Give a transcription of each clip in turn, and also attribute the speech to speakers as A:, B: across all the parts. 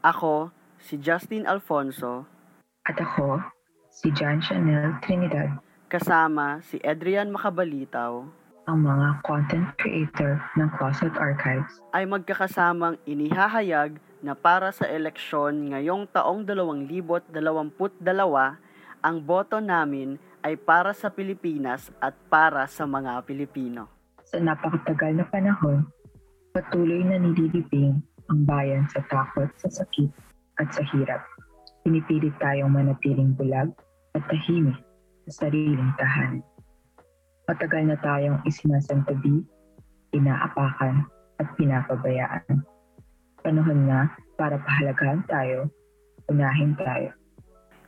A: Ako, si Justin Alfonso,
B: At ako, si John Chanel Trinidad,
A: kasama si Adrian Makabalitaw,
B: ang mga content creator ng Closet Archives.
A: ay magkakasamang inihahayag na para sa eleksyon ngayong taong 2022, ang boto namin ay para sa Pilipinas at para sa mga Pilipino.
B: Sa napakatagal na panahon, patuloy na nililibing ang bayan sa takot, sa sakit at sa hirap. Pinipilit tayong manatiling bulag at tahimik sa sariling tahanan. Matagal na tayong isinasantabi, inaapakan at pinapabayaan. Panahon na para pahalagahan tayo, unahin tayo.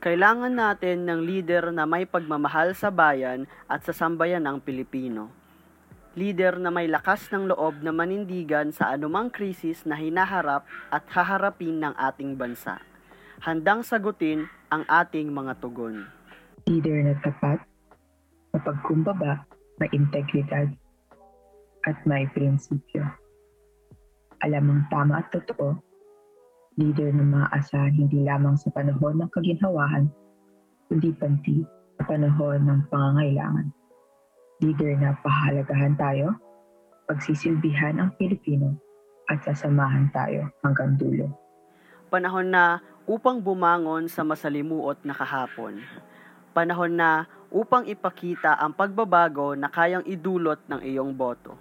A: Kailangan natin ng leader na may pagmamahal sa bayan at sa sambayan ng Pilipino. Leader na may lakas ng loob na manindigan sa anumang krisis na hinaharap at haharapin ng ating bansa. Handang sagutin ang ating mga tugon.
B: Leader na tapat, mapagkumbaba, may integridad, at may prinsipyo. Alam ang tama at totoo, leader na maaasahan hindi lamang sa panahon ng kaginhawahan, kundi panti sa panahon ng pangangailangan. Leader na pahalagahan tayo, pagsisilbihan ang Pilipino, at sasamahan tayo hanggang dulo.
A: Panahon na upang bumangon sa masalimuot na kahapon. Panahon na upang ipakita ang pagbabago na kayang idulot ng iyong boto.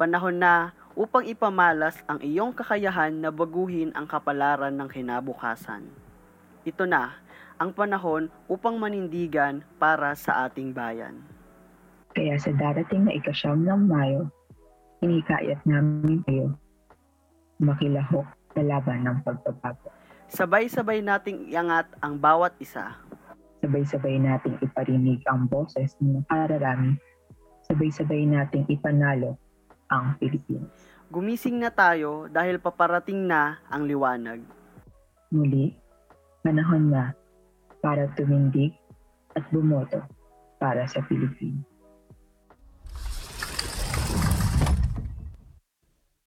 A: Panahon na upang ipamalas ang iyong kakayahan na baguhin ang kapalaran ng kinabukasan. Ito na ang panahon upang manindigan para sa ating bayan.
B: Kaya sa darating na ikasyam ng Mayo, hinikayat namin kayo makilahok sa laban ng pagbabago.
A: Sabay-sabay nating iangat ang bawat isa.
B: Sabay-sabay nating iparinig ang boses ng nakararami. Sabay-sabay nating ipanalo ang Pilipinas.
A: Gumising na tayo dahil paparating na ang liwanag.
B: Muli, panahon na para tumindig at bumoto para sa Pilipinas.